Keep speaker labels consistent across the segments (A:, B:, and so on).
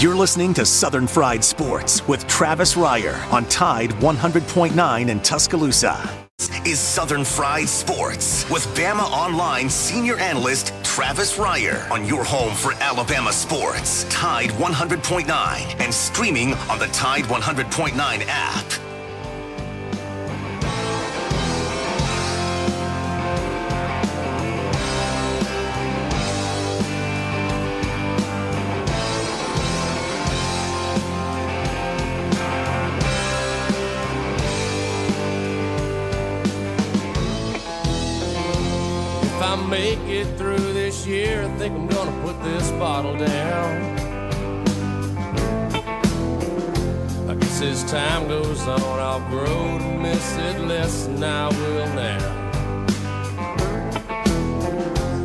A: You're listening to Southern Fried Sports with Travis Reier on Tide 100.9 in Tuscaloosa. Is Southern Fried Sports with Bama Online senior analyst Travis Reier on your home for Alabama sports. Tide 100.9 and streaming on the Tide 100.9 app.
B: Time goes on, I'll grow to miss it less than I will now.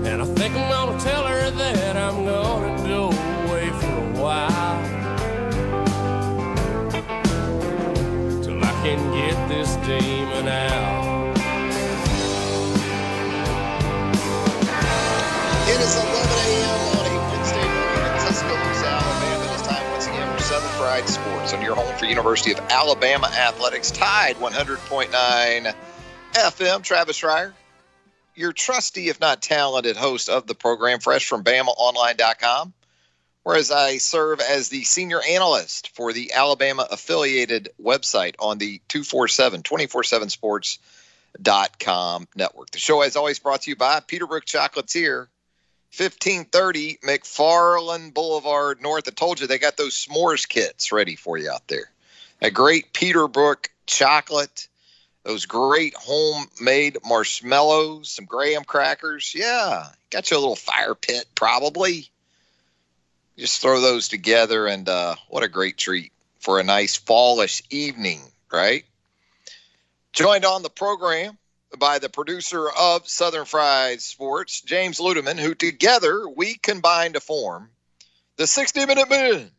B: And I think I'm gonna tell her that I'm gonna go away for a while. Till I can get this demon out.
C: Fried Sports on your home for University of Alabama Athletics. Tide 100.9 FM. Travis Reier, your trusty, if not talented, host of the program, fresh from BamaOnline.com. Whereas I serve as the senior analyst for the Alabama affiliated website on the 247 247 sports.com network. The show, as always, brought to you by Peterbrooke Chocolatier 1530 McFarland Boulevard North. I told you they got those s'mores kits ready for you out there. A great Peterbrooke chocolate, those great homemade marshmallows, some graham crackers. Yeah, got you a little fire pit probably. Just throw those together, and uh, what a great treat for a nice fallish evening, right? Joined on the program by the producer of Southern Fried Sports, James Ludeman, who together we combine to form the 60 Minute Men.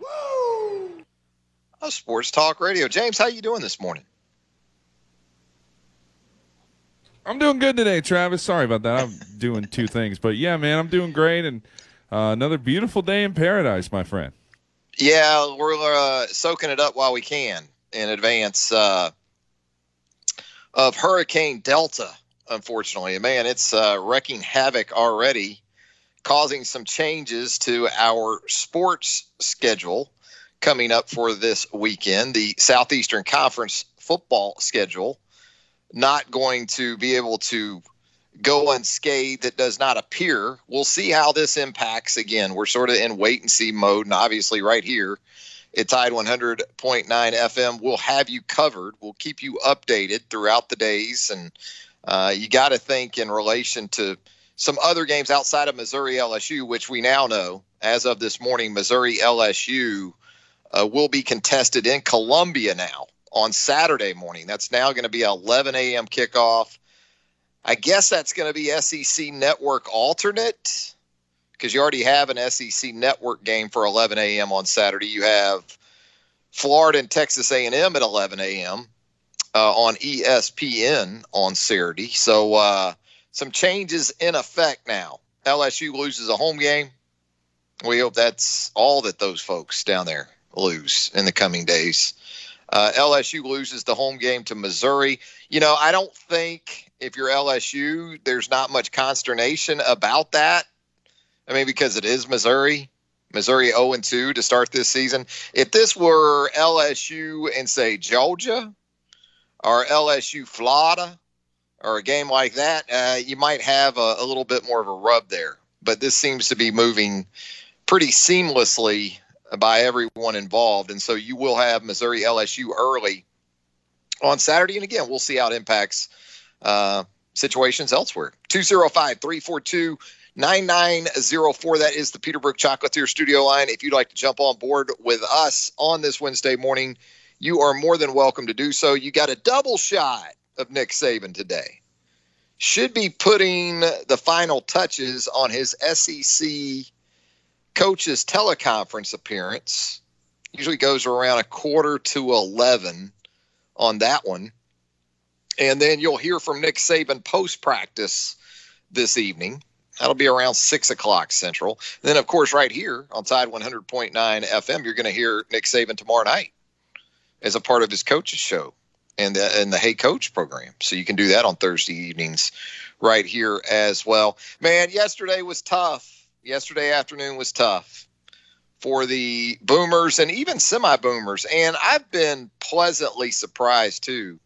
C: Woo! Of Sports Talk Radio. James, how you doing this morning?
D: I'm doing good today, Travis. Sorry about that. I'm doing two things, but yeah, man, I'm doing great, and uh, another beautiful day in paradise, my friend.
C: Yeah, we're uh, soaking it up while we can in advance. Uh, of Hurricane Delta, unfortunately. Man, it's uh, wrecking havoc already, causing some changes to our sports schedule coming up for this weekend. The Southeastern Conference football schedule not going to be able to go unscathed. It does not appear. We'll see how this impacts. Again, we're sort of in wait and see mode, and obviously, right here at Tide 100.9 FM. We'll have you covered. We'll keep you updated throughout the days. And uh, you got to think in relation to some other games outside of Missouri LSU, which we now know as of this morning, Missouri LSU uh, will be contested in Columbia now on Saturday morning. That's now going to be 11 a.m. kickoff. I guess that's going to be SEC Network alternate because you already have an SEC network game for 11 a.m. on Saturday. You have Florida and Texas A&M at 11 a.m. Uh, on ESPN on Saturday. So uh, some changes in effect now. LSU loses a home game. We hope that's all that those folks down there lose in the coming days. Uh, LSU loses the home game to Missouri. You know, I don't think if you're LSU, there's not much consternation about that I mean, because it is Missouri, Missouri 0 and 2 to start this season. If this were LSU and say Georgia or LSU Florida or a game like that, uh, you might have a, a little bit more of a rub there. But this seems to be moving pretty seamlessly by everyone involved. And so you will have Missouri LSU early on Saturday. And again, we'll see how it impacts uh, situations elsewhere. 205 342 9904. That is the Peterbrooke Chocolatier studio line. If you'd like to jump on board with us on this Wednesday morning, you are more than welcome to do so. You got a double shot of Nick Saban today. Should be putting the final touches on his SEC coaches teleconference appearance. Usually goes around a quarter to 11 on that one. And then you'll hear from Nick Saban post practice this evening That'll be around six o'clock Central. And then, of course, right here on Tide 100.9 FM, you're going to hear Nick Saban tomorrow night as a part of his coach's show and the and the Hey Coach program. So you can do that on Thursday evenings right here as well. Man, yesterday was tough. Yesterday afternoon was tough for the boomers and even semi boomers. And I've been pleasantly surprised too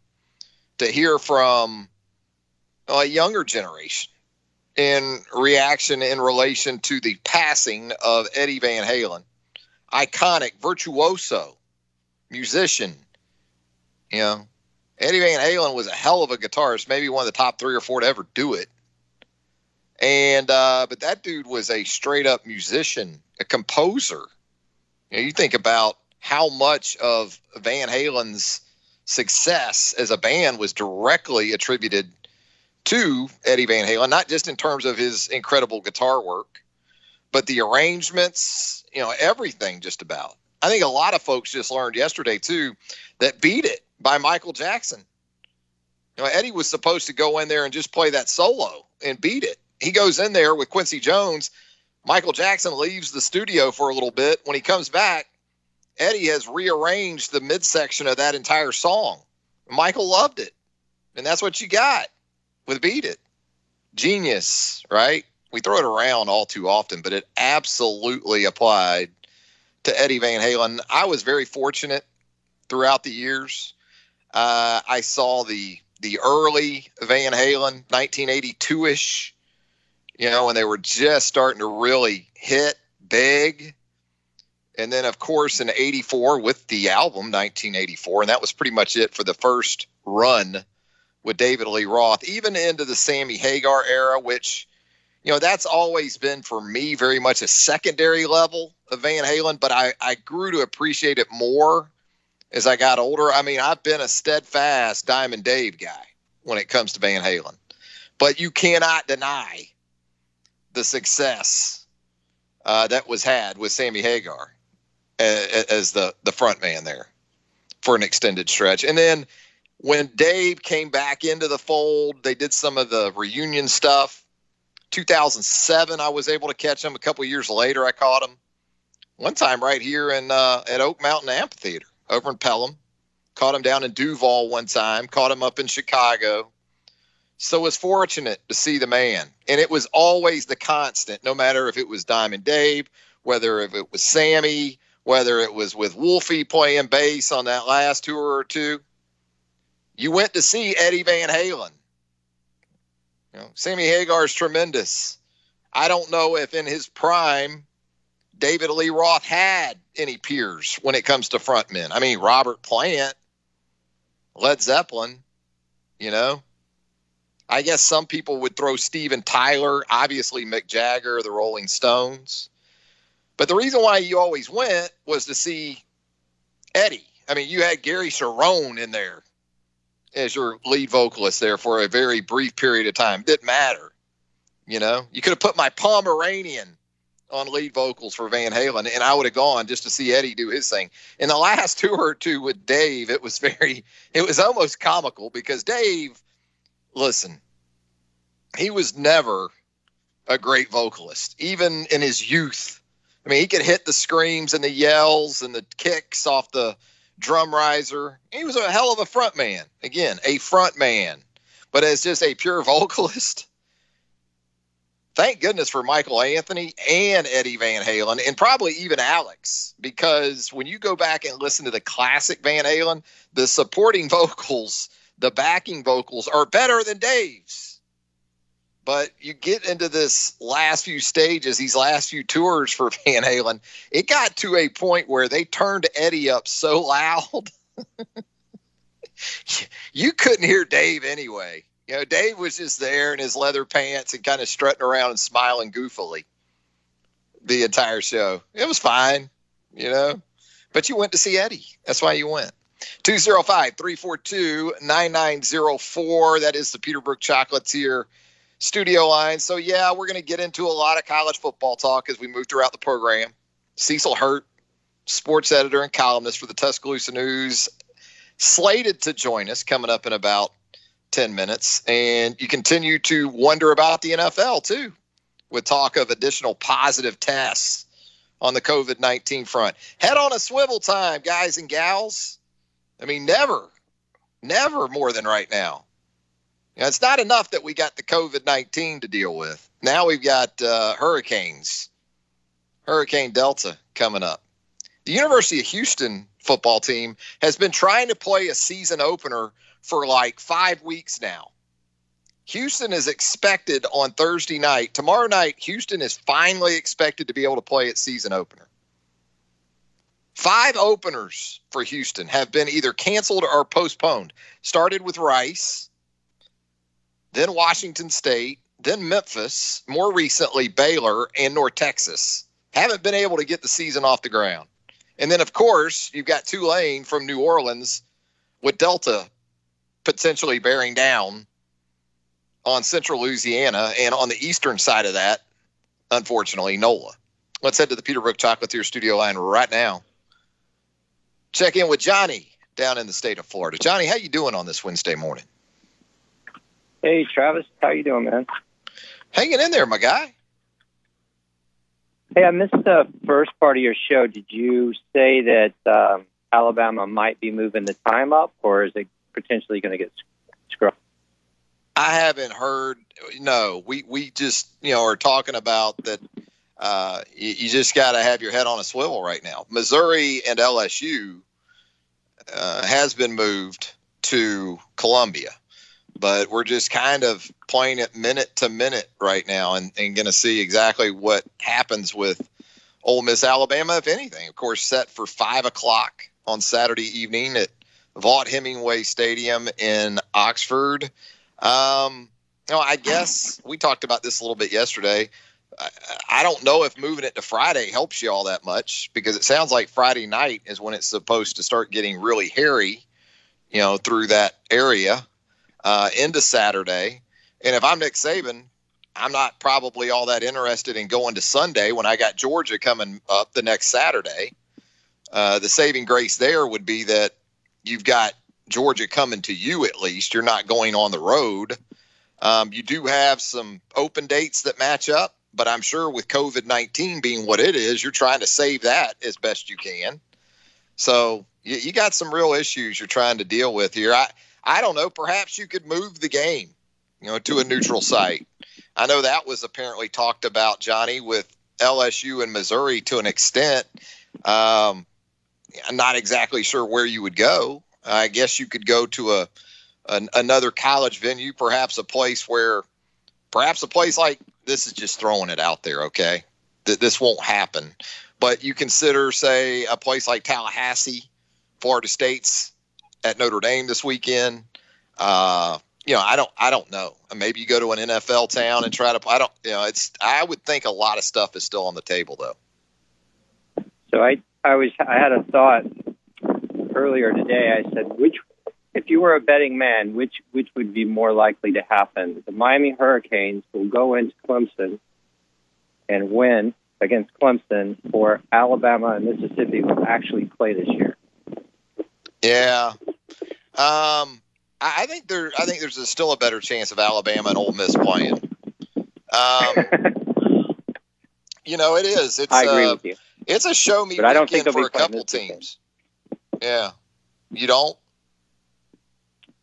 C: to hear from a younger generation in reaction in relation to the passing of Eddie Van Halen, iconic virtuoso musician. You know, Eddie Van Halen was a hell of a guitarist, maybe one of the top three or four to ever do it. And uh, but that dude was a straight up musician, a composer. You, know, you think about how much of Van Halen's success as a band was directly attributed to Eddie Van Halen, not just in terms of his incredible guitar work, but the arrangements, you know, everything just about. I think a lot of folks just learned yesterday too that Beat It by Michael Jackson. You know, Eddie was supposed to go in there and just play that solo and beat it. He goes in there with Quincy Jones. Michael Jackson leaves the studio for a little bit. When he comes back, Eddie has rearranged the midsection of that entire song. Michael loved it. And that's what you got with Beat It. Genius, right? We throw it around all too often, but it absolutely applied to Eddie Van Halen. I was very fortunate throughout the years. Uh, I saw the the early Van Halen, 1982 ish, you know, when they were just starting to really hit big. And then, of course, in 84 with the album 1984. And that was pretty much it for the first run with David Lee Roth, even into the Sammy Hagar era, which, you know, that's always been for me very much a secondary level of Van Halen, but I, I grew to appreciate it more as I got older. I mean, I've been a steadfast Diamond Dave guy when it comes to Van Halen, but you cannot deny the success uh, that was had with Sammy Hagar as, as the, the front man there for an extended stretch. And then when Dave came back into the fold, they did some of the reunion stuff. 2007, I was able to catch him. A couple years later, I caught him. One time right here in uh, at Oak Mountain Amphitheater over in Pelham. Caught him down in Duval one time. Caught him up in Chicago. So was fortunate to see the man, and it was always the constant. No matter if it was Diamond Dave, whether if it was Sammy, whether it was with Wolfie playing bass on that last tour or two you went to see Eddie Van Halen. You know, Sammy Hagar is tremendous. I don't know if in his prime David Lee Roth had any peers when it comes to frontmen. I mean, Robert Plant, Led Zeppelin, you know. I guess some people would throw Steven Tyler, obviously Mick Jagger, the Rolling Stones. But the reason why you always went was to see Eddie. I mean, you had Gary Cherone in there as your lead vocalist there for a very brief period of time. Didn't matter. You know, you could have put my Pomeranian on lead vocals for Van Halen, and I would have gone just to see Eddie do his thing. In the last tour or two with Dave, it was very, it was almost comical because Dave, listen, he was never a great vocalist, even in his youth. I mean, he could hit the screams and the yells and the kicks off the drum riser. He was a hell of a front man. Again, a front man. But as just a pure vocalist, thank goodness for Michael Anthony and Eddie Van Halen, and probably even Alex, because when you go back and listen to the classic Van Halen, the supporting vocals, the backing vocals are better than Dave's. But you get into this last few stages, these last few tours for Van Halen, it got to a point where they turned Eddie up so loud. you couldn't hear Dave anyway. You know, Dave was just there in his leather pants and kind of strutting around and smiling goofily the entire show. It was fine, you know. But you went to see Eddie. That's why you went. 205 342 9904. That is the Peterbrooke Chocolatier studio line. So, yeah, we're going to get into a lot of college football talk as we move throughout the program. Cecil Hurt, sports editor and columnist for the Tuscaloosa News, slated to join us coming up in about 10 minutes. And you continue to wonder about the NFL, too. with talk of additional positive tests on the COVID 19 front. Head on a swivel time, guys and gals. I mean, never, never more than right now. You know, it's not enough that we got the COVID 19 to deal with. Now we've got uh, hurricanes, Hurricane Delta coming up. The University of Houston football team has been trying to play a season opener for like five weeks now. Houston is expected on Thursday night. Tomorrow night, Houston is finally expected to be able to play its season opener. Five openers for Houston have been either canceled or postponed. Started with Rice, then Washington State, then Memphis, more recently Baylor and North Texas. Haven't been able to get the season off the ground. And then, of course, you've got Tulane from New Orleans with Delta potentially bearing down on central Louisiana, and on the eastern side of that, unfortunately, NOLA. Let's head to the Peterbrooke Chocolatier studio line right now. Check in with Johnny down in the state of Florida. Johnny, how you doing on this Wednesday morning?
E: Hey, Travis, how you doing, man?
C: Hanging in there, my guy.
E: Hey, I missed the first part of your show. Did you say that um, Alabama might be moving the time up, or is it potentially going to get scrubbed?
C: I haven't heard. No, we we just you know are talking about that. Uh, you, you just got to have your head on a swivel right now. Missouri and LSU uh, has been moved to Columbia, but we're just kind of playing it minute to minute right now, and, and going to see exactly what happens with Ole Miss Alabama, if anything. Of course, set for five o'clock on Saturday evening at Vaught Hemingway Stadium in Oxford. Um, you know, I guess we talked about this a little bit yesterday. I, I don't know if moving it to Friday helps you all that much because it sounds like Friday night is when it's supposed to start getting really hairy, you know, through that area uh, into Saturday. And if I'm Nick Saban, I'm not probably all that interested in going to Sunday when I got Georgia coming up the next Saturday. Uh, the saving grace there would be that you've got Georgia coming to you at least. You're not going on the road. Um, you do have some open dates that match up, but I'm sure with COVID 19 being what it is, you're trying to save that as best you can. So you, you got some real issues you're trying to deal with here. I, I don't know. Perhaps you could move the game, you know, to a neutral site. I know that was apparently talked about, Johnny, with LSU and Missouri to an extent. Um, I'm not exactly sure where you would go. I guess you could go to a an, another college venue, perhaps a place where, perhaps a place like this is just throwing it out there. Okay, that this won't happen, but you consider, say, a place like Tallahassee, Florida State's at Notre Dame this weekend. Uh, you know, I don't, I don't know. Maybe you go to an NFL town and try to. I don't, you know, it's. I would think a lot of stuff is still on the table though.
E: So I, I was, I had a thought earlier today. I said, which, if you were a betting man, which which would be more likely to happen? The Miami Hurricanes will go into Clemson and win against Clemson, or Alabama and Mississippi will actually play this year.
C: Yeah, um, I think there. I think there's a, still a better chance of Alabama and Ole Miss playing. Um, you know, it is. It's.
E: I agree
C: uh,
E: with you.
C: It's a show me
E: But I don't think they'll
C: for
E: be
C: a
E: playing
C: couple
E: this weekend.
C: Yeah, you don't.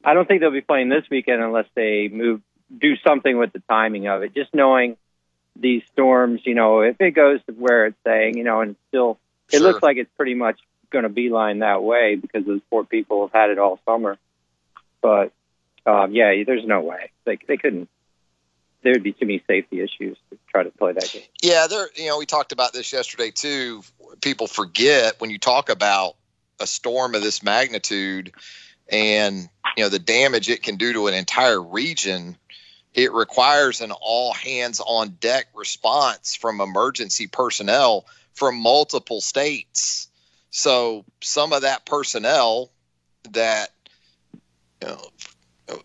E: I don't think they'll be playing this weekend unless they move, do something with the timing of it. Just knowing these storms, you know, if it goes to where it's saying, you know, and still, it
C: Sure.
E: looks like it's pretty much going to beeline that way because those poor people have had it all summer. But um, yeah, there's no way they they couldn't. There would be too many safety issues to try to play that game.
C: Yeah, there. You know, we talked about this yesterday too. People forget when you talk about a storm of this magnitude and you know the damage it can do to an entire region. It requires an all hands on deck response from emergency personnel from multiple states. So some of that personnel that you know,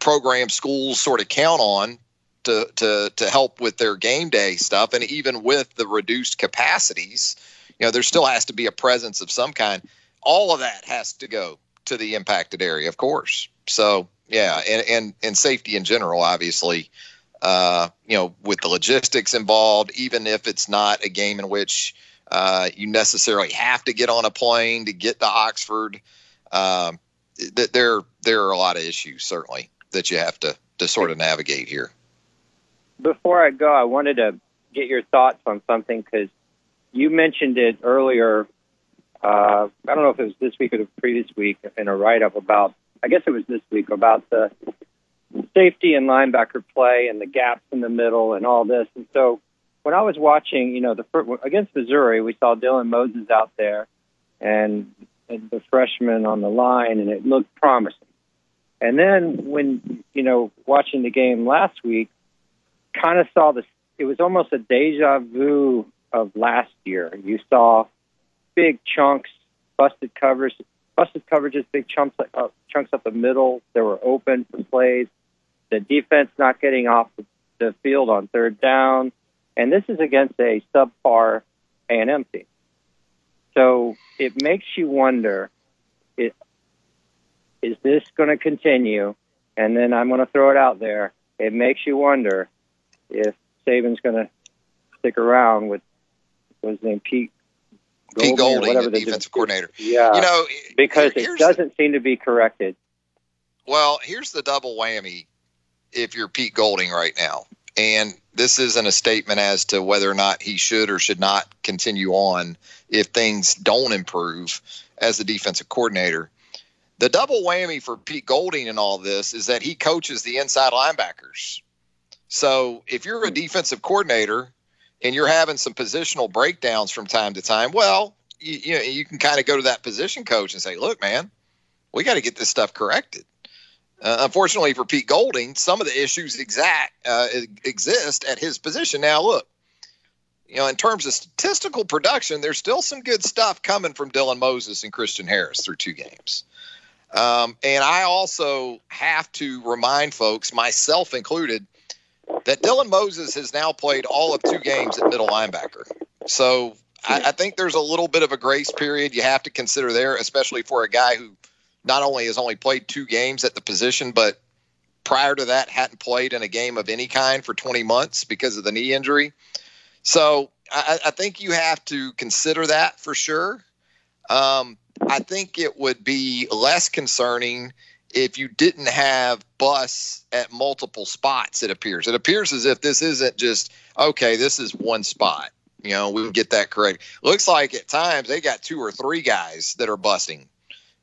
C: program schools sort of count on to, to to help with their game day stuff and even with the reduced capacities you know there still has to be a presence of some kind. All of that has to go to the impacted area of course. So yeah and and, and safety in general obviously uh, you know, with the logistics involved, even if it's not a game in which uh, you necessarily have to get on a plane to get to Oxford. Um, th- there, there are a lot of issues certainly that you have to to sort of navigate here.
E: Before I go, I wanted to get your thoughts on something because you mentioned it earlier. Uh, I don't know if it was this week or the previous week in a write up about, I guess it was this week, about the safety and linebacker play and the gaps in the middle and all this. And so when I was watching, you know, the against Missouri, we saw Dylan Moses out there and, and the freshman on the line, and it looked promising. And then when you know watching the game last week, kind of saw the it was almost a deja vu of last year. You saw big chunks, busted covers, busted coverages, big chunks uh, chunks up the middle. They were open plays. The defense not getting off the field on third down, and this is against a subpar A and M team. So it makes you wonder: it, Is this going to continue? And then I'm going to throw it out there. It makes you wonder if Saban's going to stick around with what his name, Pete
C: Golding, Pete Golding, whatever the defensive coordinator.
E: Yeah,
C: you know,
E: because it doesn't seem to be corrected.
C: Well, here's the double whammy. If you're Pete Golding right now, and this isn't a statement as to whether or not he should or should not continue on if things don't improve as the defensive coordinator. The double whammy for Pete Golding in all this is that he coaches the inside linebackers. So if you're a defensive coordinator and you're having some positional breakdowns from time to time, well, you, you know, you can kind of go to that position coach and say, look, man, we got to get this stuff corrected. Uh, unfortunately for Pete Golding, some of the issues exact uh, exist at his position. Now, look, you know, in terms of statistical production, there's still some good stuff coming from Dylan Moses and Christian Harris through two games. Um, and I also have to remind folks, myself included, that Dylan Moses has now played all of two games at middle linebacker. So I, I, think there's a little bit of a grace period you have to consider there, especially for a guy who not only has only played two games at the position, but prior to that hadn't played in a game of any kind for 20 months because of the knee injury. So I, I think you have to consider that for sure. Um, I think it would be less concerning if you didn't have bus at multiple spots, it appears. It appears as if this isn't just, okay, this is one spot. You know, we get that correct. Looks like at times they got two or three guys that are busing.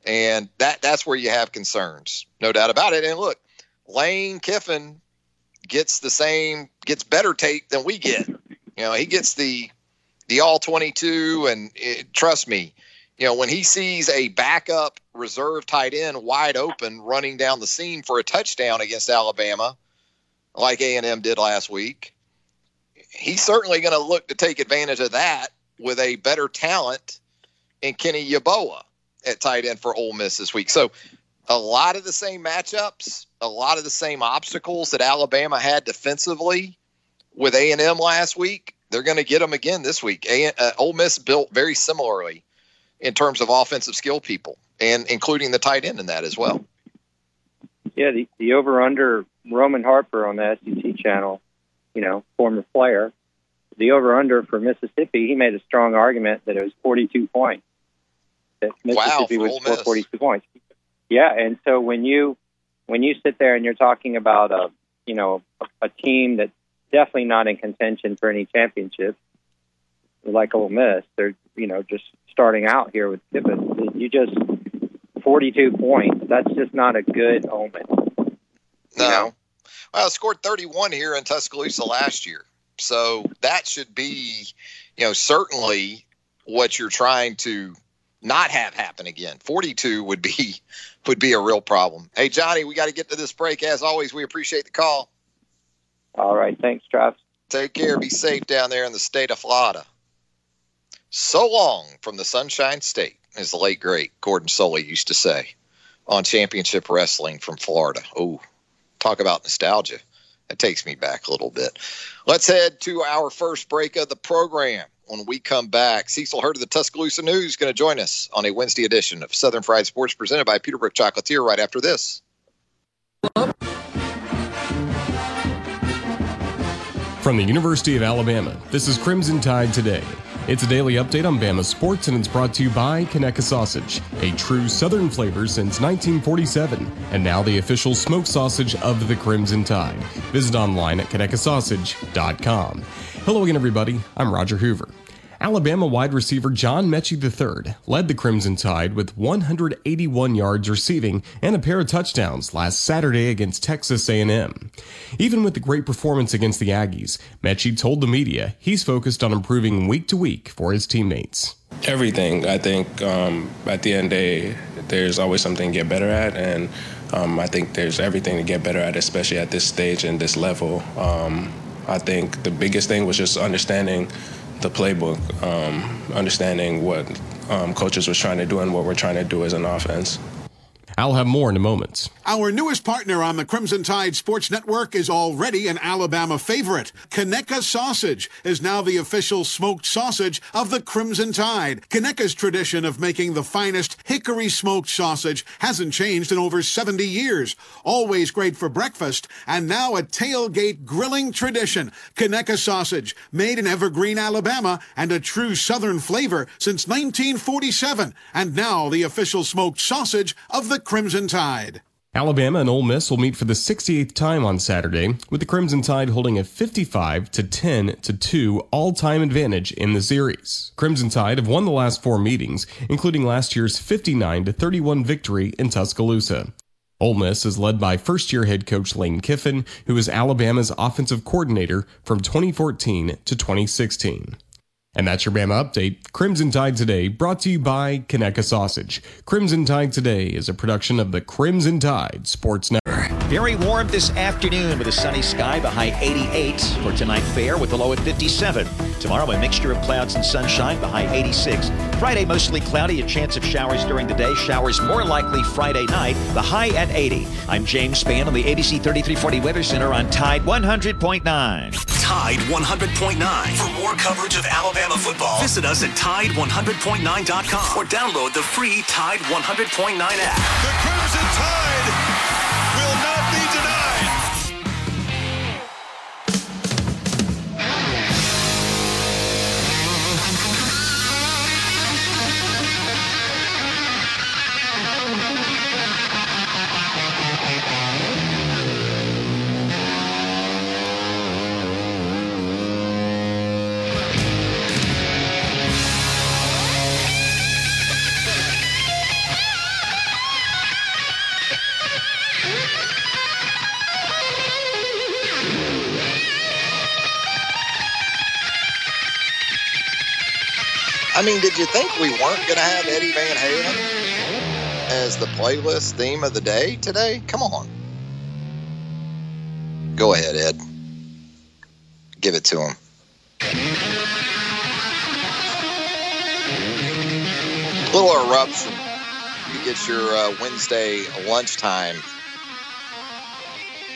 C: And that that's where you have concerns. No doubt about it. And look, Lane Kiffin gets the same gets better tape than we get. You know, he gets the the all 22 and it, trust me, you know, when he sees a backup reserve tight end wide open running down the seam for a touchdown against Alabama, like A&M did last week, he's certainly going to look to take advantage of that with a better talent in Kenny Yeboah at tight end for Ole Miss this week. So a lot of the same matchups, a lot of the same obstacles that Alabama had defensively with A&M last week, they're going to get them again this week. A- uh, Ole Miss built very similarly in terms of offensive skill people, and including the tight end in that as well.
E: Yeah, the, the over under Roman Harper on the SEC channel, you know, former player, the over under for Mississippi, he made a strong argument that it was 42 points.
C: That Mississippi
E: wow, was 42 points. Yeah, and so when you when you sit there and you're talking about a you know a, a team that's definitely not in contention for any championship, like Ole Miss, they're you know just starting out here with Kiffin. You just 42 points. That's just not a good omen.
C: No. Know? Well, I scored 31 here in Tuscaloosa last year. So that should be, you know, certainly what you're trying to not have happen again. 42 would be would be a real problem. Hey Johnny, we got to get to this break as always. We appreciate the call.
E: All right, thanks, Travis.
C: Take care. Be safe down there in the state of Florida. So long from the Sunshine State, as the late great Gordon Solie used to say on Championship Wrestling from Florida. Oh, talk about nostalgia. That takes me back a little bit. Let's head to our first break of the program. When we come back, Cecil Hurt of the Tuscaloosa News going to join us on a Wednesday edition of Southern Fried Sports presented by Peterbrooke Chocolatier right after this.
F: From the University of Alabama, this is Crimson Tide Today. It's a daily update on Bama sports, and it's brought to you by Conecuh Sausage, a true Southern flavor since 1947, and now the official smoked sausage of the Crimson Tide. Visit online at conecuhsausage.com. Hello again, everybody. I'm Roger Hoover. Alabama wide receiver John Metchie III led the Crimson Tide with 181 yards receiving and a pair of touchdowns last Saturday against Texas A&M. Even with the great performance against the Aggies, Metchie told the media he's focused on improving week to week for his teammates.
G: Everything. I think um, at the end of the day, there's always something to get better at, and um, I think there's everything to get better at, especially at this stage and this level. Um, I think the biggest thing was just understanding the playbook, um, understanding what um, coaches was trying to do and what we're trying to do as an offense.
F: I'll have more in a moment.
H: Our newest partner on the Crimson Tide Sports Network is already an Alabama favorite. Conecuh Sausage is now the official smoked sausage of the Crimson Tide. Conecuh's tradition of making the finest hickory smoked sausage hasn't changed in over 70 years. Always great for breakfast, and now a tailgate grilling tradition. Conecuh Sausage, made in Evergreen, Alabama, and a true Southern flavor since 1947, and now the official smoked sausage of the Crimson Tide.
F: Alabama and Ole Miss will meet for the 68th time on Saturday, with the Crimson Tide holding a 55 to 10 to 2 all-time advantage in the series. Crimson Tide have won the last four meetings, including last year's 59 to 31 victory in Tuscaloosa. Ole Miss is led by first-year head coach Lane Kiffin, who is Alabama's offensive coordinator from 2014 to 2016. And that's your Bama update. Crimson Tide Today, brought to you by Conecuh Sausage. Crimson Tide Today is a production of the Crimson Tide Sports Network.
I: Very warm this afternoon with a sunny sky, the high 88 for tonight fair with the low at 57. Tomorrow, a mixture of clouds and sunshine, the high 86. Friday, mostly cloudy, a chance of showers during the day. Showers more likely Friday night, the high at 80. I'm James Spann on the ABC 3340 Weather Center on Tide 100.9.
A: Tide 100.9. For more coverage of Alabama football, visit us at Tide100.9.com or download the free Tide 100.9 app.
J: The Crimson Tide
C: I mean, did you think we weren't going to have Eddie Van Halen as the playlist theme of the day today? Come on. Go ahead, Ed. Give it to him. Little eruption. You get your uh, Wednesday lunchtime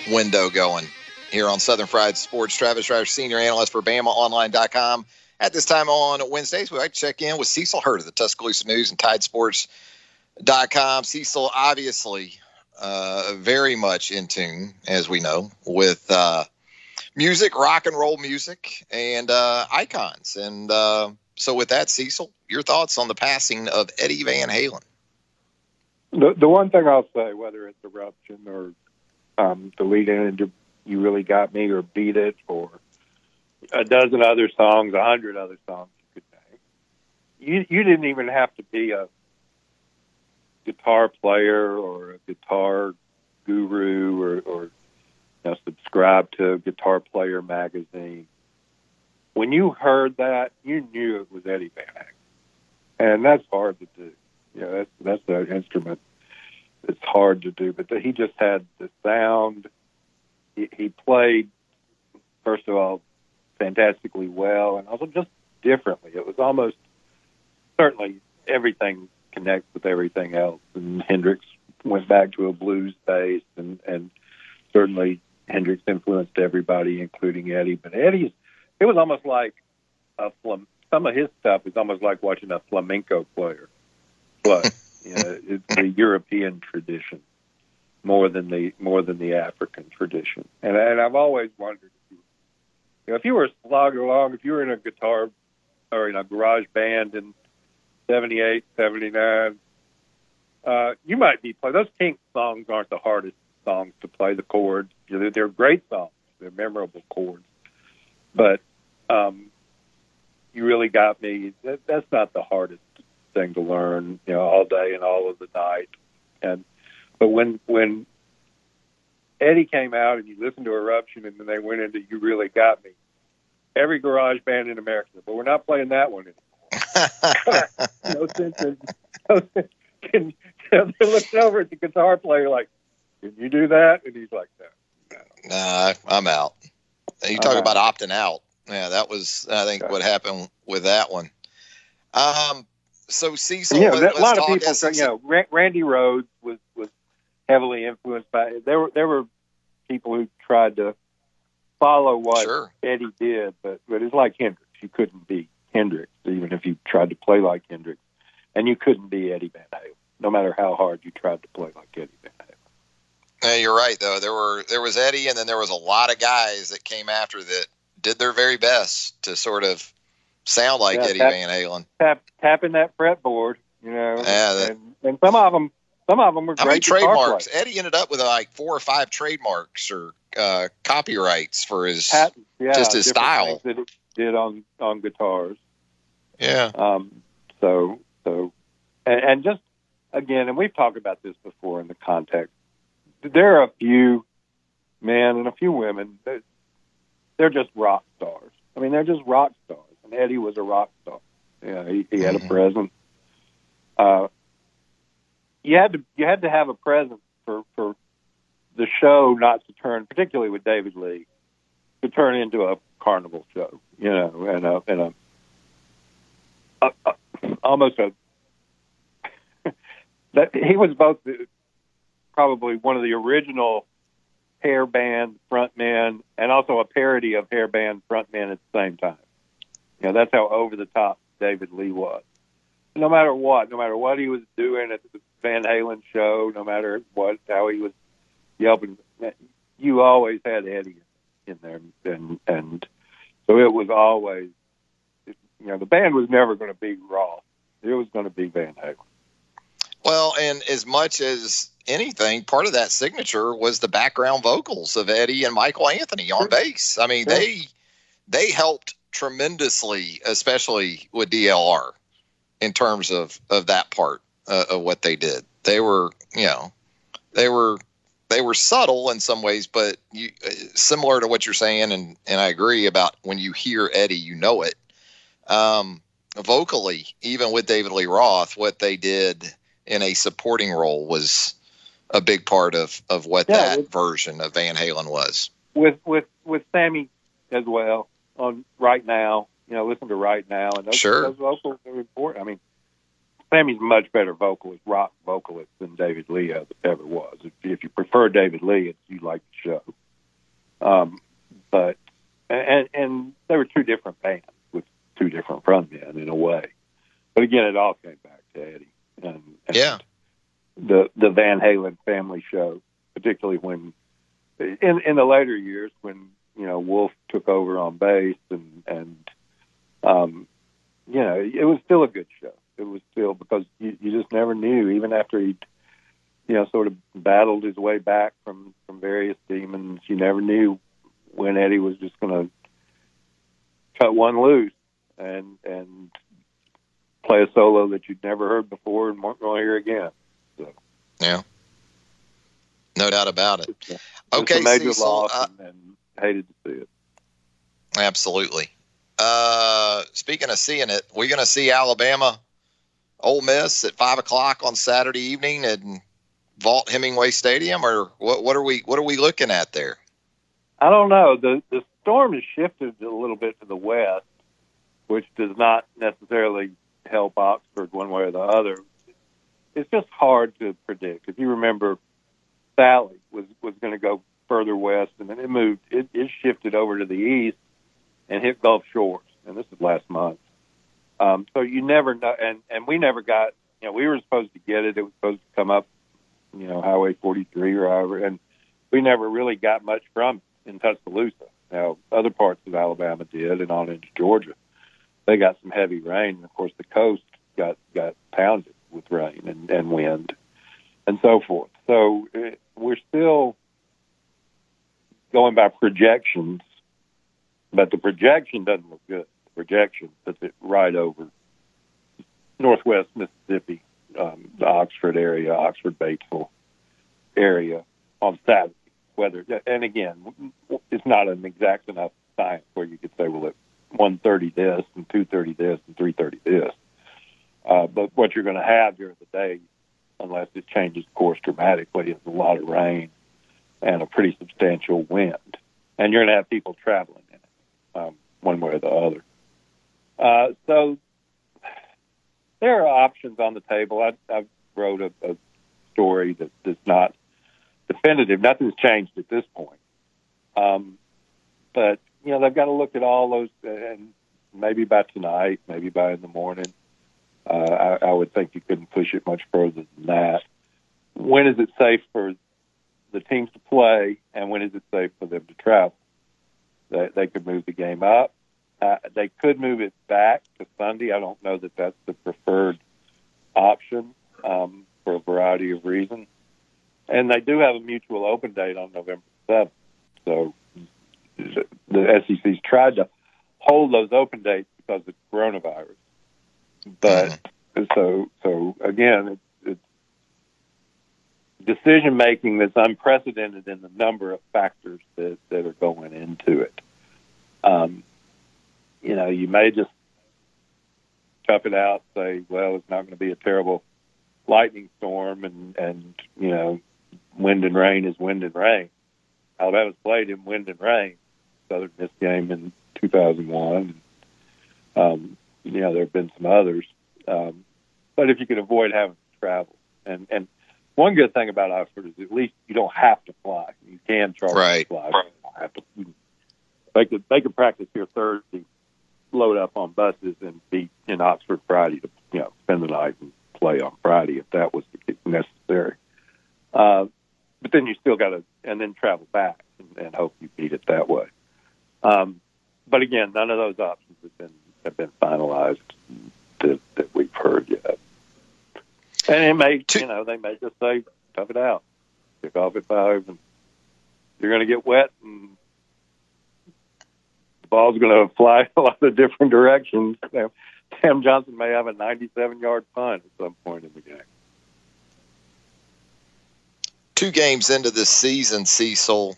C: window going here on Southern Fried Sports. Travis Reier, senior analyst for BamaOnline.com. At this time on Wednesdays, we like to check in with Cecil Hurt of the Tuscaloosa News and TideSports.com. Cecil, obviously, uh, very much in tune, as we know, with uh, music, rock and roll music, and uh, icons. And uh, so, with that, Cecil, your thoughts on the passing of Eddie Van Halen?
K: The, the one thing I'll say, whether it's Eruption or um, the lead in You Really Got Me or Beat It or a dozen other songs, a hundred other songs you could name. You you didn't even have to be a guitar player or a guitar guru or, or you know, subscribe to a Guitar Player magazine. When you heard that, you knew it was Eddie Van Halen, and that's hard to do. You know, that's that's an instrument that's hard to do. But the, he just had the sound. He, he played, first of all, fantastically well, and also just differently. It was almost certainly everything connects with everything else. And Hendrix went back to a blues base, and and certainly Hendrix influenced everybody, including Eddie. But Eddie's it was almost like a flam- some of his stuff was almost like watching a flamenco player, but you know, it's the European tradition more than the more than the African tradition. And and I've always wondered You know, if you were slogging along, if you were in a guitar or in a garage band in 78, 79, uh, you might be playing. Those Kinks songs aren't the hardest songs to play the chords. They're, they're great songs. They're memorable chords. But um, you really got me. That, that's not the hardest thing to learn, you know, all day and all of the night. And but when when Eddie came out and you listened to Eruption and then they went into You Really Got Me, every garage band in America, but we're not playing that one anymore. no sense in, no sense, can, they're looking over at the guitar player like, can you do that? And he's like, no.
C: Nah, I'm out. You talk about opting out. Yeah, that was I think what happened with that one. Um, so Cecil,
K: yeah,
C: let,
K: a lot of people,
C: SEC.
K: you know, Randy Rhoads was heavily influenced by. There were there were people who tried to follow what
C: Sure.
K: Eddie did, but but it's like Hendrix. You couldn't be Hendrix even if you tried to play like Hendrix, and you couldn't be Eddie Van Halen, no matter how hard you tried to play like Eddie Van Halen.
C: Yeah, you're right though. There were there was Eddie, and then there was a lot of guys that came after that did their very best to sort of sound like
K: Yeah,
C: Eddie
K: that-
C: Van Halen.
K: Tap tapping that fretboard, you know,
C: Yeah, that-
K: and, and some of them. Some of them were
C: How many
K: great
C: trademarks? Eddie ended up with like four or five trademarks or uh, copyrights for his.
K: Patents, yeah,
C: just his style.
K: that he did on on guitars.
C: Yeah.
K: Um, so so, and, and just again, and we've talked about this before in the context. There are a few men and a few women that they're just rock stars. I mean, they're just rock stars. And Eddie was a rock star. Yeah, he, he had a presence. Uh, you had to you had to have a presence for for the show not to turn, particularly with David Lee, to turn into a carnival show. You know, and a and a a, a, almost a that he was both the, probably one of the original hair band frontmen and also a parody of hair band frontmen at the same time. You know, that's how over the top David Lee was. No matter what, no matter what he was doing at the Van Halen show, no matter what how he was yelping, you always had Eddie in there, and and so it was always you know, the band was never going to be Roth. It was going to be Van Halen.
C: Well, and as much as anything, part of that signature was the background vocals of Eddie and Michael Anthony on bass. I mean,
K: Sure.
C: they they helped tremendously, especially with DLR, in terms of of that part uh, of what they did. They were, you know, they were they were subtle in some ways, but you, uh, similar to what you're saying, and and I agree about when you hear Eddie, you know it. Um, vocally, even with David Lee Roth, what they did in a supporting role was a big part of of what
K: Yeah,
C: that
K: with-
C: version of Van Halen was.
K: with with with Sammy as well on right now. You know, listen to right now, and those,
C: Sure.
K: those vocals are important. I mean, Sammy's a much better vocalist, rock vocalist than David Lee ever, ever was. If, if you prefer David Lee, it's you like the show. Um, but and and they were two different bands with two different frontmen in a way. But again, it all came back to Eddie and, and
C: Yeah.
K: the the Van Halen family show, particularly when in in the later years when you know Wolf took over on bass and and um, you know it was still a good show. It was still because you, you just never knew even after he you know sort of battled his way back from from various demons. You never knew when Eddie was just going to cut one loose and and play a solo that you'd never heard before and weren't going to hear again. So
C: Yeah. No doubt about it.
K: it's
C: Okay,
K: a major
C: Cecil,
K: loss
C: uh,
K: and, and hated to see it.
C: Absolutely. Uh, speaking of seeing it, we're going to see Alabama, Ole Miss at five o'clock on Saturday evening at Vaught Hemingway Stadium, or what? What are we? What are we looking at there?
K: I don't know. The the storm has shifted a little bit to the west, which does not necessarily help Oxford one way or the other. It's just hard to predict. If you remember, Sally was was going to go further west, and then it moved. It, it shifted over to the east and hit Gulf Shores, and this is last month. Um, so you never know, and and we never got. You know, we were supposed to get it. It was supposed to come up, you know, Highway 43 or however, and we never really got much from it in Tuscaloosa. Now, other parts of Alabama did, and on into Georgia, they got some heavy rain. And of course, the coast got got pounded with rain and, and wind, and so forth. So it, we're still going by projections, but the projection doesn't look good. Projection puts it right over northwest Mississippi, um, the Oxford area, Oxford Batesville area on Saturday. Whether and again, it's not an exact enough science where you could say, well, at 1:30 this and 2:30 this and 3:30 this. Uh, but what you're going to have during the day, unless it changes course dramatically, is a lot of rain and a pretty substantial wind, and you're going to have people traveling in it, um, one way or the other. Uh, so there are options on the table. I, I wrote a, a story that is not definitive. Nothing's changed at this point. Um, but you know they've got to look at all those, and maybe by tonight, maybe by in the morning. Uh, I, I would think you couldn't push it much further than that. When is it safe for the teams to play, and when is it safe for them to travel? They, they could move the game up. Uh, they could move it back to Sunday. I don't know that that's the preferred option um, for a variety of reasons. And they do have a mutual open date on November 7th. So the SEC's tried to hold those open dates because of coronavirus. But mm-hmm. so so again, it's, it's decision making that's unprecedented in the number of factors that, that are going into it. Um, you know, you may just tough it out, say, well, it's not going to be a terrible lightning storm, and and you know, wind and rain is wind and rain. Alabama's played in wind and rain. Southern Miss game in 2001. Um, you know, there have been some others, um, but if you can avoid having to travel, and and one good thing about Oxford is at least you don't have to fly. You can charge
C: right.
K: to fly. You don't have to. They could they could practice here Thursday, load up on buses, and be in Oxford Friday to you know spend the night and play on Friday if that was necessary. Uh, but then you still got to and then travel back and, and hope you beat it that way. Um, but again, none of those options have been have been finalized that, that we've heard yet. And it may, you know, they may just say, tough it out, kick off at five, and you're going to get wet, and ball's going to fly a lot of different directions. Sam Johnson may have a 97 yard punt at some point in the game.
C: Two games into this season, Cecil,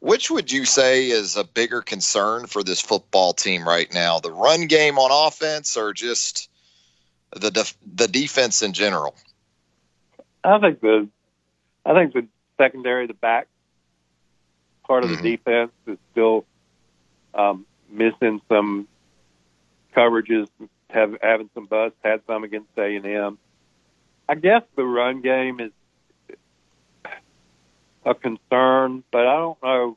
C: which would you say is a bigger concern for this football team right now? The run game on offense or just the def- the defense in general?
K: I think the I think the secondary, the back part of mm-hmm. the defense is still um, missing some coverages, have, having some busts, had some against A and M. I guess the run game is a concern, but I don't know.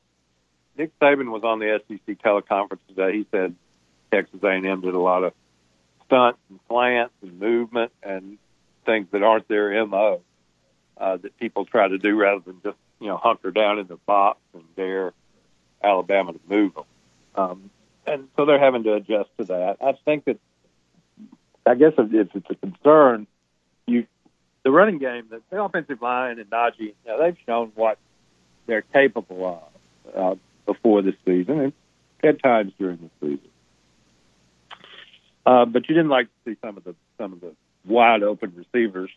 K: Nick Saban was on the SEC teleconference today. He said Texas A&M did a lot of stunts and slants and movement and things that aren't their mo uh, that people try to do rather than just you know hunker down in the box and dare Alabama to move them. Um, and so they're having to adjust to that. I think that I guess if, if it's a concern, you the running game, the, the offensive line and Najee, you know, they've shown what they're capable of uh, before this season and at times during the season. Uh, but you didn't like to see some of the some of the wide open receivers,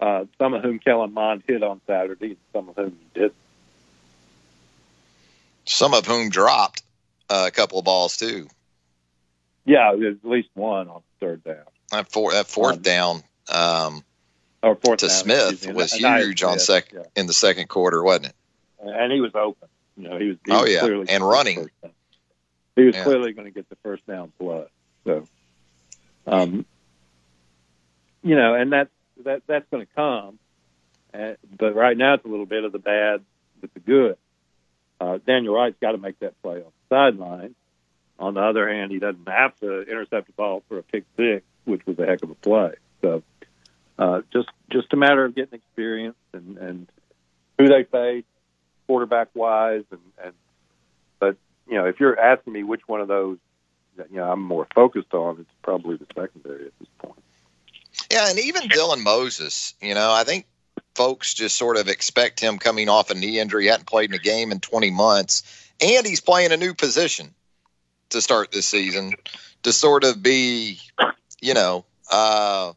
K: uh, some of whom Kellen Mond hit on Saturday, and some of whom he did.
C: Some of whom dropped uh, a couple of balls too.
K: Yeah, at least one on third down.
C: That, four, that fourth um, down, um,
K: or fourth
C: to
K: down,
C: Smith was huge on sec yeah. in the second quarter, wasn't it?
K: And he was open. You know, he was. He
C: oh
K: was
C: yeah,
K: clearly
C: and running.
K: He was
C: Yeah.
K: clearly going to get the first down play. So, um, you know, and that's that that's going to come. Uh, but right now, it's a little bit of the bad with the good. Uh, Daniel Wright's got to make that play on sideline. On the other hand, he doesn't have to intercept the ball for a pick six, which was a heck of a play. So, uh, just just a matter of getting experience and, and who they face, quarterback wise, and, and but you know, if you're asking me which one of those you know I'm more focused on, it's probably the secondary at this point.
C: Yeah, and even Dylan Moses, you know, I think folks just sort of expect him coming off a knee injury, hadn't played in a game in 20 months, and he's playing a new position to start this season to sort of be, you know, uh,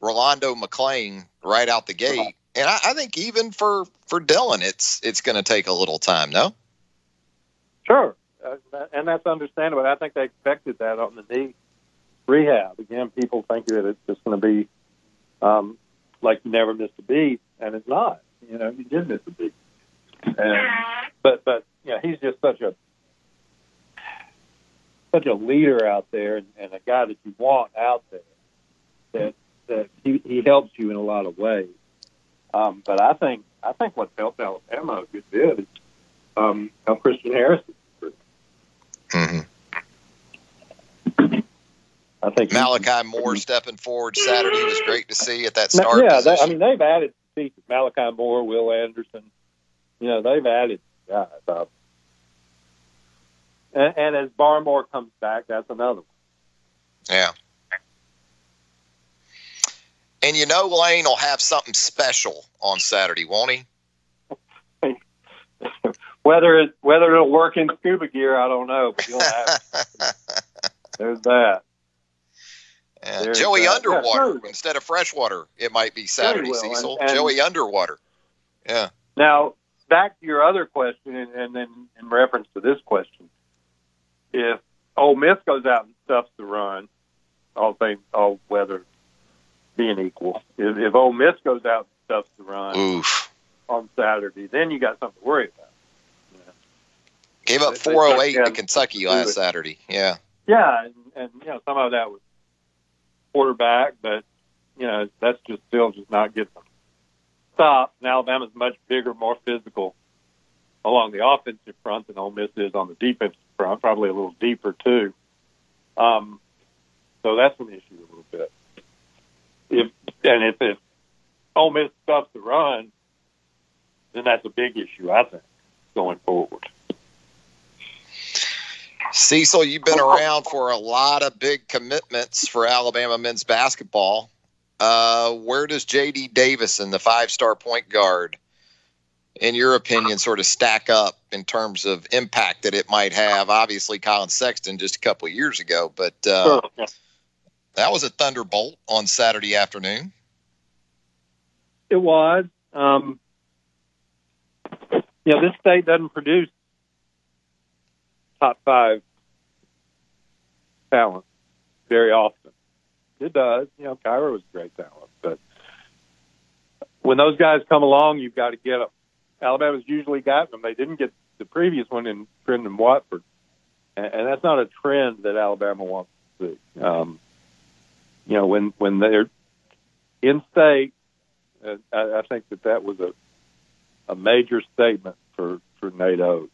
C: Rolando McClain right out the gate. And I, I think even for for Dylan, it's it's going to take a little time. No.
K: Sure, uh, and that's understandable. I think they expected that on the knee rehab. Again, people think that it's just going to be um, like you never missed a beat, and it's not. You know, you did miss a beat. And, but but yeah, he's just such a such a leader out there, and, and a guy that you want out there. That that he, he helps you in a lot of ways. Um, but I think I think what's helped Alabama a good bit is um, how Christian Harrison.
C: Mm-hmm.
K: I think
C: Malachi Moore stepping forward Saturday was great to see at that start.
K: Yeah, they. I mean they've added. Malachi Moore, Will Anderson. You know they've added guys. Uh, and, and as Barmore comes back, that's another one.
C: Yeah. And you know Lane will have something special on Saturday, won't he?
K: whether it whether it'll work in scuba gear, I don't know. But you'll have there's that.
C: Yeah,
K: There's
C: Joey
K: that.
C: Underwater
K: Yeah, sure.
C: instead of freshwater. It might be Saturday,
K: and-
C: Cecil.
K: and-
C: Joey Underwater. Yeah.
K: Now, back to your other question, and, and then in reference to this question, if Ole Miss goes out and stuffs the run, all things, all weather being equal, if, if Ole Miss goes out and stuffs the run
C: Oof.
K: on Saturday, then you got something to worry about.
C: Gave up
K: They- they
C: 408 to Kentucky last. Saturday. Yeah.
K: Yeah, and, and you know some of that was quarterback, but you know that's just still just not getting them stopped. And Alabama's much bigger, more physical along the offensive front than Ole Miss is on the defensive front, probably a little deeper too. Um, so that's an issue a little bit. If and if if Ole Miss stuffs the run, then that's a big issue, I think, going forward.
C: Cecil, you've been around for a lot of big commitments for Alabama men's basketball. Uh, where does J.D. Davison, the five-star point guard, in your opinion, sort of stack up in terms of impact that it might have? Obviously, Collin Sexton just a couple of years ago, but uh,
K: Sure.
C: that was a thunderbolt on Saturday afternoon.
K: It was. Um, you know, this state doesn't produce top five talent very often. It does. You know, Kira was a great talent, but when those guys come along, you've got to get them. Alabama's usually got them. They didn't get the previous one in Trendon Watford, and, and that's not a trend that Alabama wants to see. Um, you know, when when they're in state, uh, I, I think that that was a a major statement for for Nate Oats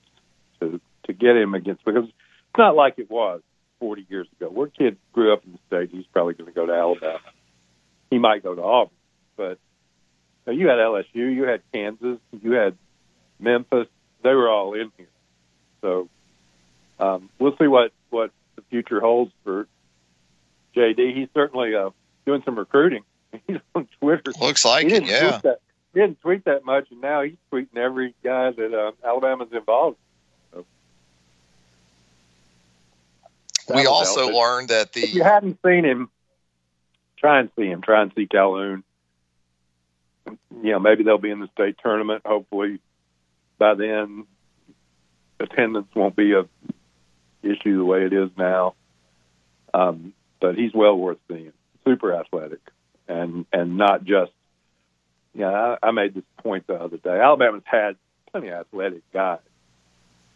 K: to to get him against because it's not like it was 40 years ago. Where kid grew up in the state, he's probably going to go to Alabama. He might go to Auburn, but you, know, you had LSU, you had Kansas, you had Memphis. They were all in here. So um, we'll see what what the future holds for JD. He's certainly uh, doing some recruiting. He's on Twitter.
C: Looks like it, yeah.
K: That, he didn't tweet that much, and now he's tweeting every guy that uh, Alabama's involved.
C: We
K: that'll
C: also
K: help.
C: learned that the.
K: If you
C: the
K: hadn't seen him, try and see him. Try and see Calhoun. You know, maybe they'll be in the state tournament. Hopefully, by then, attendance won't be a issue the way it is now. Um, but he's well worth seeing. Super athletic, and and not just. Yeah, I, I made this point the other day. Alabama's had plenty of athletic guys,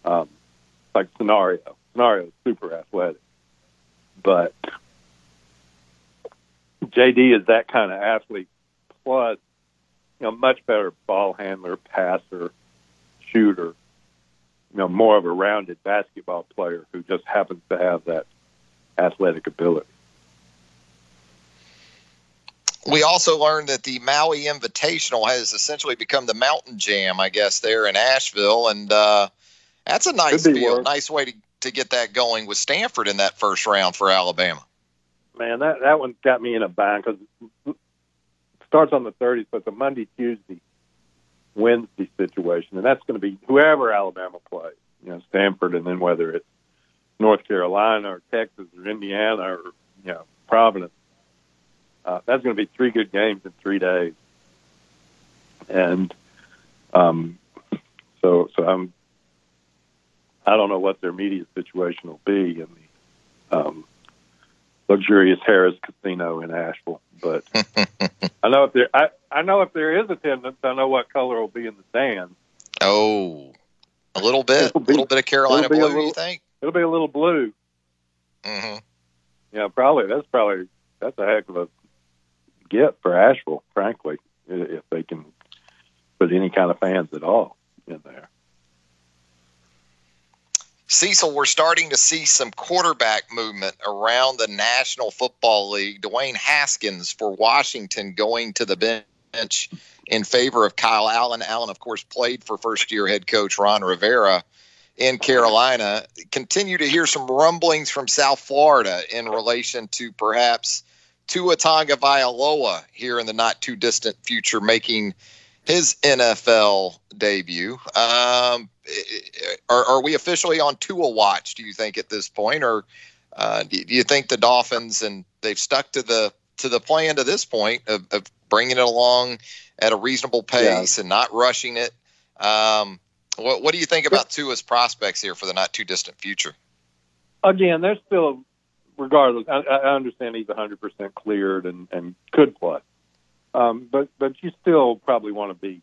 K: um, like Scenario. Scenario is super athletic, but JD is that kind of athlete. Plus, you know, much better ball handler, passer, shooter. You know, more of a rounded basketball player who just happens to have that athletic ability.
C: we also learned that the Maui Invitational has essentially become the Mountain Jam, I guess, there in Asheville. And uh, That's a nice deal.
K: worse.
C: Nice way to, to get that going with Stanford in that first round for Alabama.
K: Man, that that one got me in a bind because it starts on the 30th, but a Monday, Tuesday, Wednesday situation, and that's going to be whoever Alabama plays. You know, Stanford, and then whether it's North Carolina or Texas or Indiana or you know Providence. Uh, that's going to be three good games in three days, and um, so so I'm I don't know what their media situation will be in the um, luxurious Harrah's Casino in Asheville, but I know if there I, I know if there is attendance, I know what color will be in the stands.
C: Oh, a little bit, a little bit of Carolina
K: be
C: blue. you think?
K: It'll be a little blue.
C: hmm
K: Yeah, probably that's probably that's a heck of a get for Asheville, frankly, if they can put any kind of fans at all in there.
C: Cecil, we're starting to see some quarterback movement around the National Football League. Dwayne Haskins for Washington going to the bench in favor of Kyle Allen. Allen, of course, played for first year head coach Ron Rivera in Carolina. Continue to hear some rumblings from South Florida in relation to perhaps Tua Tagovailoa here in the not too distant future making his NFL debut. Um, are, are we officially on Tua watch? Do you think at this point, or uh, do, do you think the Dolphins and they've stuck to the to the plan to this point of, of bringing it along at a reasonable pace and not rushing it? Um, what, what do you think about Tua's prospects here for the not too distant future?
K: Again, there's still, regardless, I, I understand he's 100% cleared and, and could play. Um, but but you still probably want to be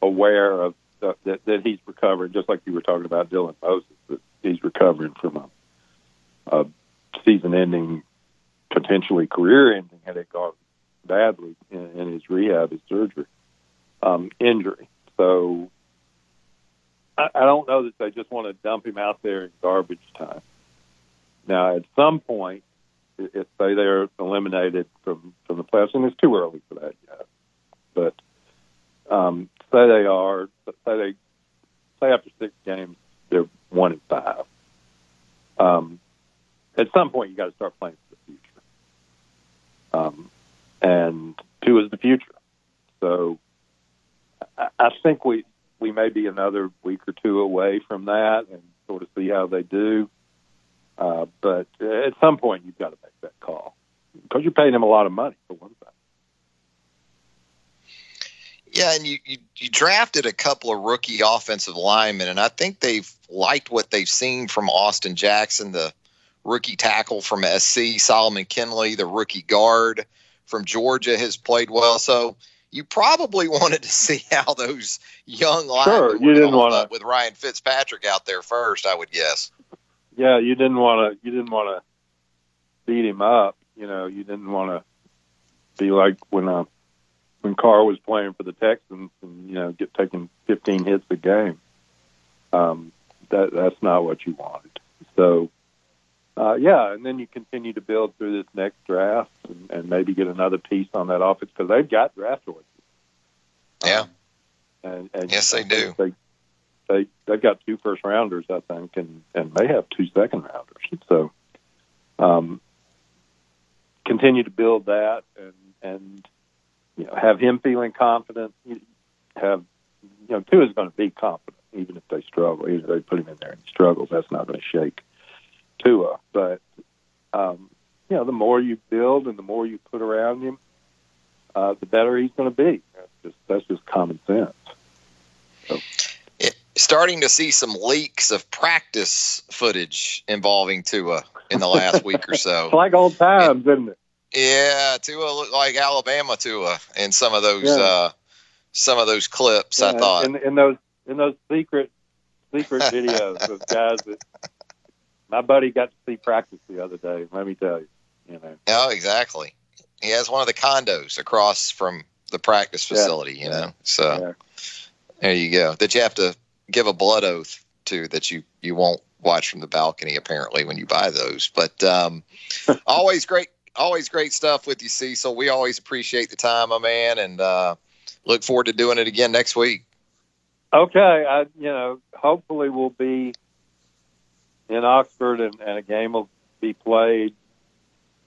K: aware of uh, that, that he's recovering, just like you were talking about Dylan Moses, that he's recovering from a, a season-ending, potentially career-ending, had it gone badly in, in his rehab, his surgery, um, injury. So I, I don't know that they just want to dump him out there in garbage time. Now, at some point, if say they're eliminated from from the playoffs, and it's too early for that yet, but um, say they are, say they say after six games they're one and five. Um, at some point, you got to start playing for the future, um, and Tua is the future. So I, I think we we may be another week or two away from that, and sort of see how they do. Uh, but at some point, you've got to make that call because you're paying them a lot of money for one thing.
C: Yeah, and you, you you drafted a couple of rookie offensive linemen, and I think they've liked what they've seen from Austin Jackson, the rookie tackle from SC, Solomon Kindley, the rookie guard from Georgia, has played well. So you probably wanted to see how those young linemen
K: Sure, you didn't wanna-
C: with Ryan Fitzpatrick out there first. I would guess.
K: Yeah, you didn't want to. You didn't want to beat him up. You know, you didn't want to be like when uh, when Carr was playing for the Texans and you know get taking 15 hits a game. Um, that that's not what you wanted. So, uh, yeah, and then you continue to build through this next draft and, and maybe get another piece on that offense because they've got draft choices.
C: Yeah.
K: And, and
C: Yes, they do.
K: They, they they've got Tua first rounders, I think, and and may have two second rounders. So, um, continue to build that and and you know have him feeling confident. Have you know two is going to be confident even if they struggle. Even if they put him in there and he struggles, that's not going to shake Tua. But um, you know the more you build and the more you put around him, uh, the better he's going to be. That's just that's just common sense.
C: Starting to see some leaks of practice footage involving Tua in the last week or so.
K: It's like old times, isn't it?
C: Yeah, Tua looked like Alabama Tua in some of those
K: Yeah.
C: uh, some of those clips. I thought.
K: in, in those in those secret secret videos of guys that my buddy got to see practice the other day. Let me tell you, you know.
C: oh, exactly. He has one of the condos across from the practice
K: Yeah,
C: facility. You know, so
K: Yeah.
C: there you go. That you have to give a blood oath to that you you won't watch from the balcony apparently when you buy those. But um, always great, always great stuff with you, Cecil. We always appreciate the time, my man, and uh, look forward to doing it again next week.
K: Okay, I you know hopefully we'll be in Oxford and, and a game will be played.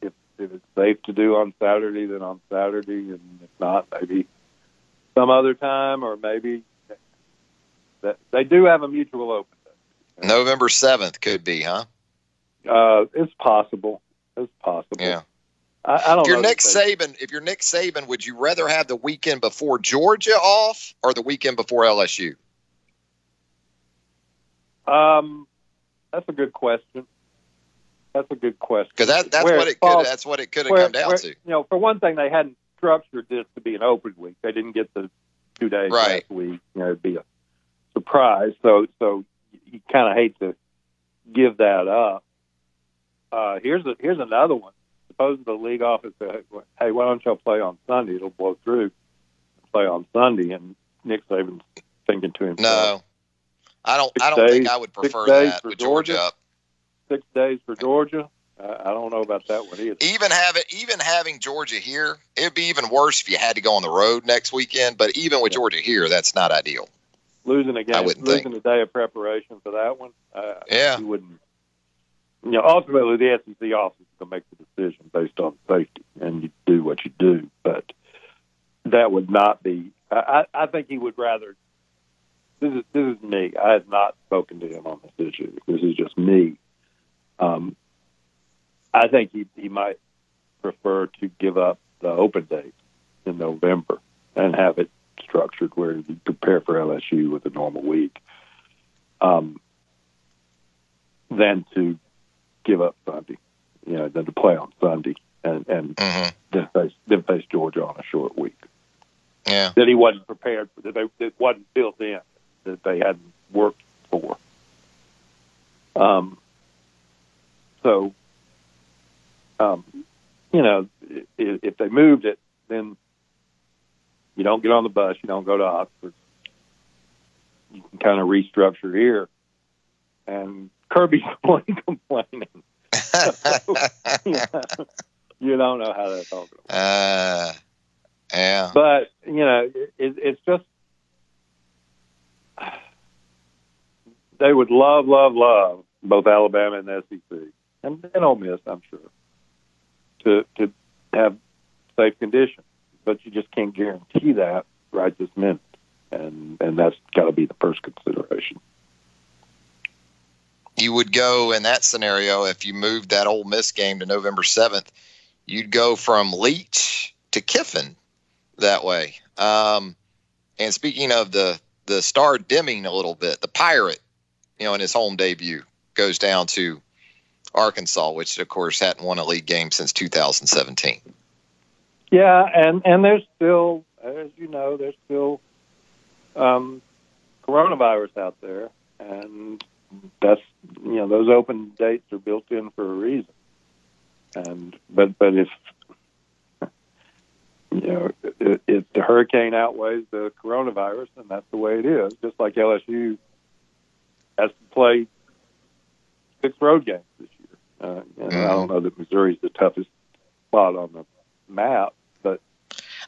K: If if it's safe to do on Saturday, then on Saturday, and if not, maybe some other time, or maybe that they do have a mutual open.
C: November seventh could be, huh?
K: Uh, it's possible. It's possible.
C: Yeah.
K: I, I don't
C: if you're. Nick Saban, if you're Nick Saban, would you rather have the weekend before Georgia off or the weekend before LSU?
K: Um, that's a good question. That's a good question.
C: Because that, that's
K: Where
C: what
K: it
C: could that's what it could have come down
K: where-
C: to.
K: You know, for one thing, they hadn't structured this to be an open week. They didn't get the two days
C: Right.
K: last week. You know, it'd be a surprise. So, so you kind of hate to give that up. Uh, here's a here's another one. Suppose the league office said, "Hey, why don't y'all play on Sunday? It'll blow through. Play on Sunday." And Nick Saban's thinking to himself,
C: No, I don't. I don't think I would prefer
K: days
C: that
K: for
C: with Georgia
K: Georgia? six days for Georgia. I, don't know about that one either.
C: Even have it, even having Georgia here, it'd be even worse if you had to go on the road next weekend. But even with Georgia here, that's not ideal.
K: Losing a game, losing a day of preparation for that one. Uh,
C: Yeah.
K: you wouldn't. You know, ultimately the SEC office is going to make the decision based on safety, and you do what you do. But that would not be. I, I I think he would rather. This is this is me. I have not spoken to him on this issue. This is just me. Um, I think he he might prefer to give up the open date in November and have it structured where you prepare for LSU with a normal week, um, than to give up Sunday, you know, than to play on Sunday and and
C: hmm
K: then face then face Georgia on a short week.
C: Yeah.
K: That he wasn't prepared for, that they that wasn't built in, that they hadn't worked for. Um. So, um, you know, if, if they moved it, then you don't get on the bus, you don't go to Oxford. You can kind of restructure here. And Kirby's the one complaining. you don't know how that's all going to
C: Uh, yeah.
K: But, you know, it, it's just, they would love, love, love both Alabama and the SEC. And, and Ole Miss, I'm sure, to, to have safe conditions. But you just can't guarantee that right this minute. And, and that's got to be the first consideration.
C: you would go in that scenario if you moved that Ole Miss game to November seventh. You'd go from Leach to Kiffin that way. Um, and speaking of the the star dimming a little bit, the Pirate, you know, in his home debut goes down to Arkansas, which of course hadn't won a league game since 2017.
K: Yeah, and and there's still, as you know, there's still um, coronavirus out there, and that's you know those open dates are built in for a reason. And but but if you know if, if the hurricane outweighs the coronavirus, then that's the way it is. Just like LSU has to play six road games this year. Uh, and I don't know that Missouri's the toughest spot on the map,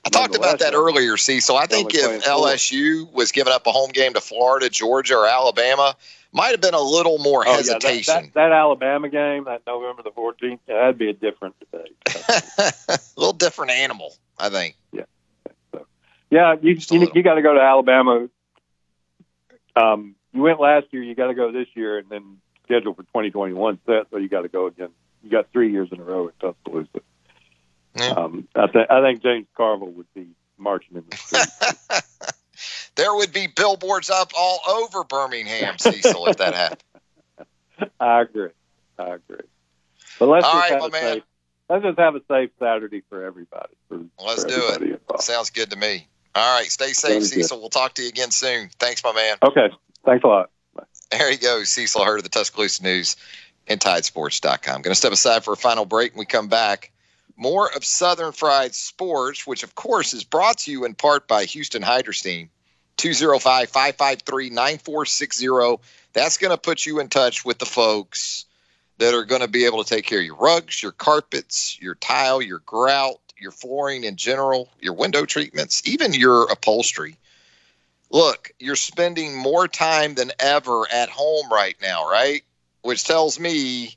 C: I talked about that earlier, see. So I think if
K: playing four.
C: LSU was giving up a home game to Florida, Georgia, or Alabama, might have been a little more
K: Oh, yeah, that-
C: hesitation.
K: that, that Alabama game, that November the 14th, yeah, that'd be a different debate.
C: a little different animal, I think.
K: yeah, you
C: Just a
K: you, you got to go to Alabama. Um, you went last year, you got to go this year, and then schedule for 2021 set, so you got to go again. You got three years in a row in Tuscaloosa.
C: Yeah.
K: Um, I, th- I think James Carville would be marching in the street.
C: there would be billboards up all over Birmingham, Cecil, if that happened.
K: I agree. I agree. But let's
C: All
K: just
C: right,
K: have
C: my
K: a
C: man.
K: safe. Let's just have a safe Saturday for everybody. For,
C: Let's
K: for
C: do
K: everybody
C: it.
K: involved.
C: Sounds good to me. All right, stay safe,
K: Sounds good.
C: Cecil. We'll talk to you again soon. Thanks, my man.
K: Okay. Thanks a lot.
C: There he go, Cecil Hurt of the Tuscaloosa News and Tidesports.com. Going to step aside for a final break and we come back. More of Southern Fried Sports, which of course is brought to you in part by Houston Hydrosteam. 205 553 9460. That's going to put you in touch with the folks that are going to be able to take care of your rugs, your carpets, your tile, your grout, your flooring in general, your window treatments, even your upholstery. look, you're spending more time than ever at home right now, right? Which tells me,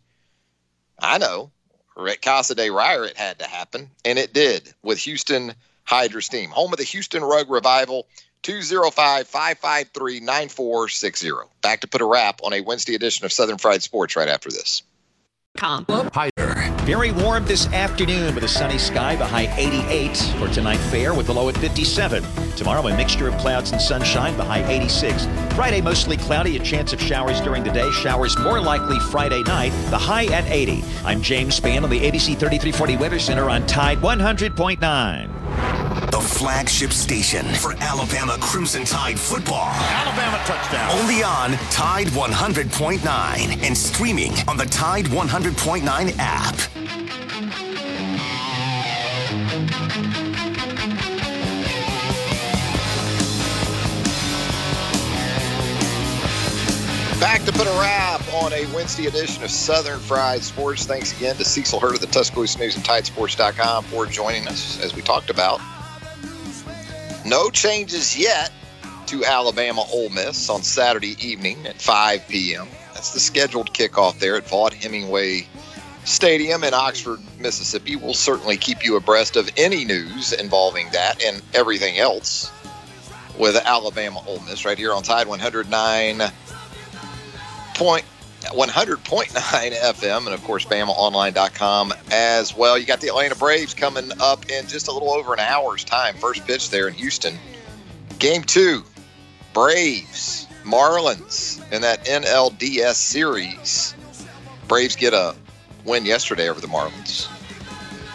C: I know, at Casa de Reier it had to happen, and it did with Houston Hydrosteam, home of the Houston Rug Revival. 205 553 9460. Back to put a wrap on a Wednesday edition of Southern Fried Sports right after this.
I: Very warm this afternoon with a sunny sky, the high 88 for tonight fair with the low at 57. Tomorrow, a mixture of clouds and sunshine, the high 86. Friday, mostly cloudy, a chance of showers during the day. Showers more likely Friday night, the high at 80. I'm James Spann on the ABC 3340 Weather Center on Tide 100.9.
A: The flagship station for Alabama Crimson Tide football.
J: Alabama touchdown.
A: Only on Tide 100.9 and streaming on the Tide 100.9 app.
C: Back to put a wrap on a Wednesday edition of Southern Fried Sports. Thanks again to Cecil Hurt of the Tuscaloosa News and Tidesports.com for joining us as we talked about. No changes yet to Alabama Ole Miss on Saturday evening at 5 p.m. That's the scheduled kickoff there at Vaught Hemingway Stadium in Oxford, Mississippi. We'll certainly keep you abreast of any news involving that and everything else with Alabama Ole Miss right here on Tide 109 point 100.9 FM and of course BamaOnline.com as well. You got the Atlanta Braves coming up in just a little over an hour's time. First pitch there in Houston. Game two, Braves, Marlins in that NLDS series. Braves get a win yesterday over the Marlins.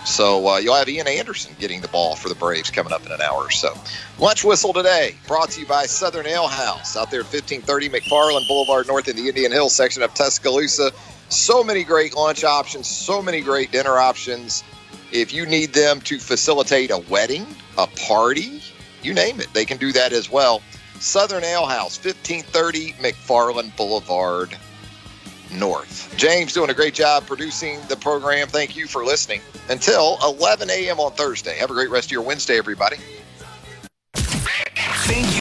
C: So uh, you'll have Ian Anderson getting the ball for the Braves coming up in an hour or so. Lunch Whistle today, brought to you by Southern Ale House out there at 1530 McFarland Boulevard North in the Indian Hill section of Tuscaloosa. So many great lunch options, so many great dinner options. If you need them to facilitate a wedding, a party, you name it, they can do that as well. Southern Ale House, 1530 McFarland Boulevard North. James doing a great job producing the program. Thank you for listening. Until 11 a.m. on Thursday. Have a great rest of your Wednesday, everybody.